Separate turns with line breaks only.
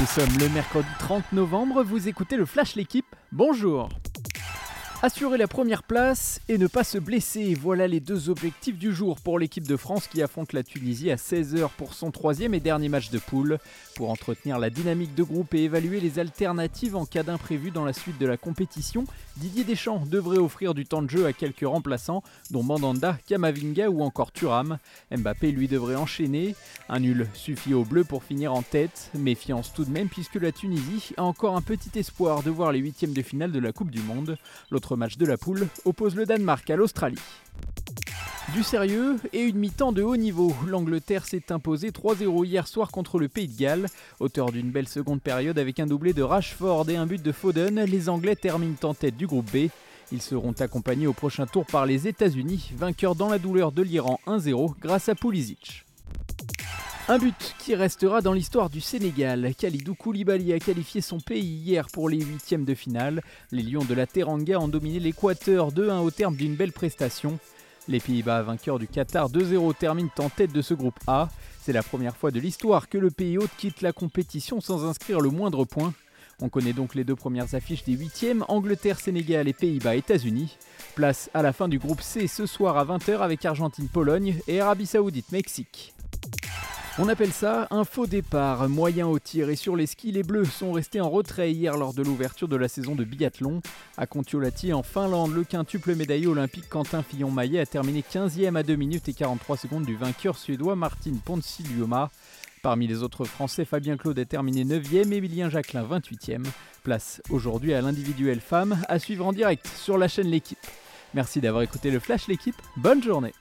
Nous sommes le mercredi 30 novembre, vous écoutez le Flash L'équipe, bonjour Assurer la première place et ne pas se blesser, voilà les deux objectifs du jour pour l'équipe de France qui affronte la Tunisie à 16h pour son troisième et dernier match de poule. Pour entretenir la dynamique de groupe et évaluer les alternatives en cas d'imprévu dans la suite de la compétition, Didier Deschamps devrait offrir du temps de jeu à quelques remplaçants, dont Mandanda, Kamavinga ou encore Turam. Mbappé lui devrait enchaîner. Un nul suffit au bleu pour finir en tête. Méfiance tout de même puisque la Tunisie a encore un petit espoir de voir les huitièmes de finale de la Coupe du Monde. L'autre match de la poule oppose le Danemark à l'Australie. Du sérieux et une mi-temps de haut niveau. L'Angleterre s'est imposée 3-0 hier soir contre le Pays de Galles. Auteur d'une belle seconde période avec un doublé de Rashford et un but de Foden, les Anglais terminent en tête du groupe B. Ils seront accompagnés au prochain tour par les États-Unis, vainqueurs dans la douleur de l'Iran 1-0 grâce à Pulisic. Un but qui restera dans l'histoire du Sénégal. Khalidou Koulibaly a qualifié son pays hier pour les huitièmes de finale. Les Lions de la Teranga ont dominé l'Équateur 2-1 au terme d'une belle prestation. Les Pays-Bas, vainqueurs du Qatar 2-0, terminent en tête de ce groupe A. C'est la première fois de l'histoire que le pays hôte quitte la compétition sans inscrire le moindre point. On connaît donc les deux premières affiches des huitièmes, Angleterre, Sénégal et Pays-Bas, États-Unis. Place à la fin du groupe C ce soir à 20h avec Argentine-Pologne et Arabie Saoudite-Mexique. On appelle ça un faux départ, moyen au tir et sur les skis, les Bleus sont restés en retrait hier lors de l'ouverture de la saison de biathlon. À Kontiolahti en Finlande, le quintuple médaillé olympique Quentin Fillon-Maillet a terminé 15e à 2 minutes et 43 secondes du vainqueur suédois Martin Ponsiluoma. Parmi les autres Français, Fabien Claude a terminé 9e, Emilien Jacquelin 28e. Place aujourd'hui à l'individuel femme à suivre en direct sur la chaîne L'équipe. Merci d'avoir écouté le Flash L'équipe, bonne journée